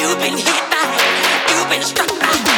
You've been hit by, you've been struck by.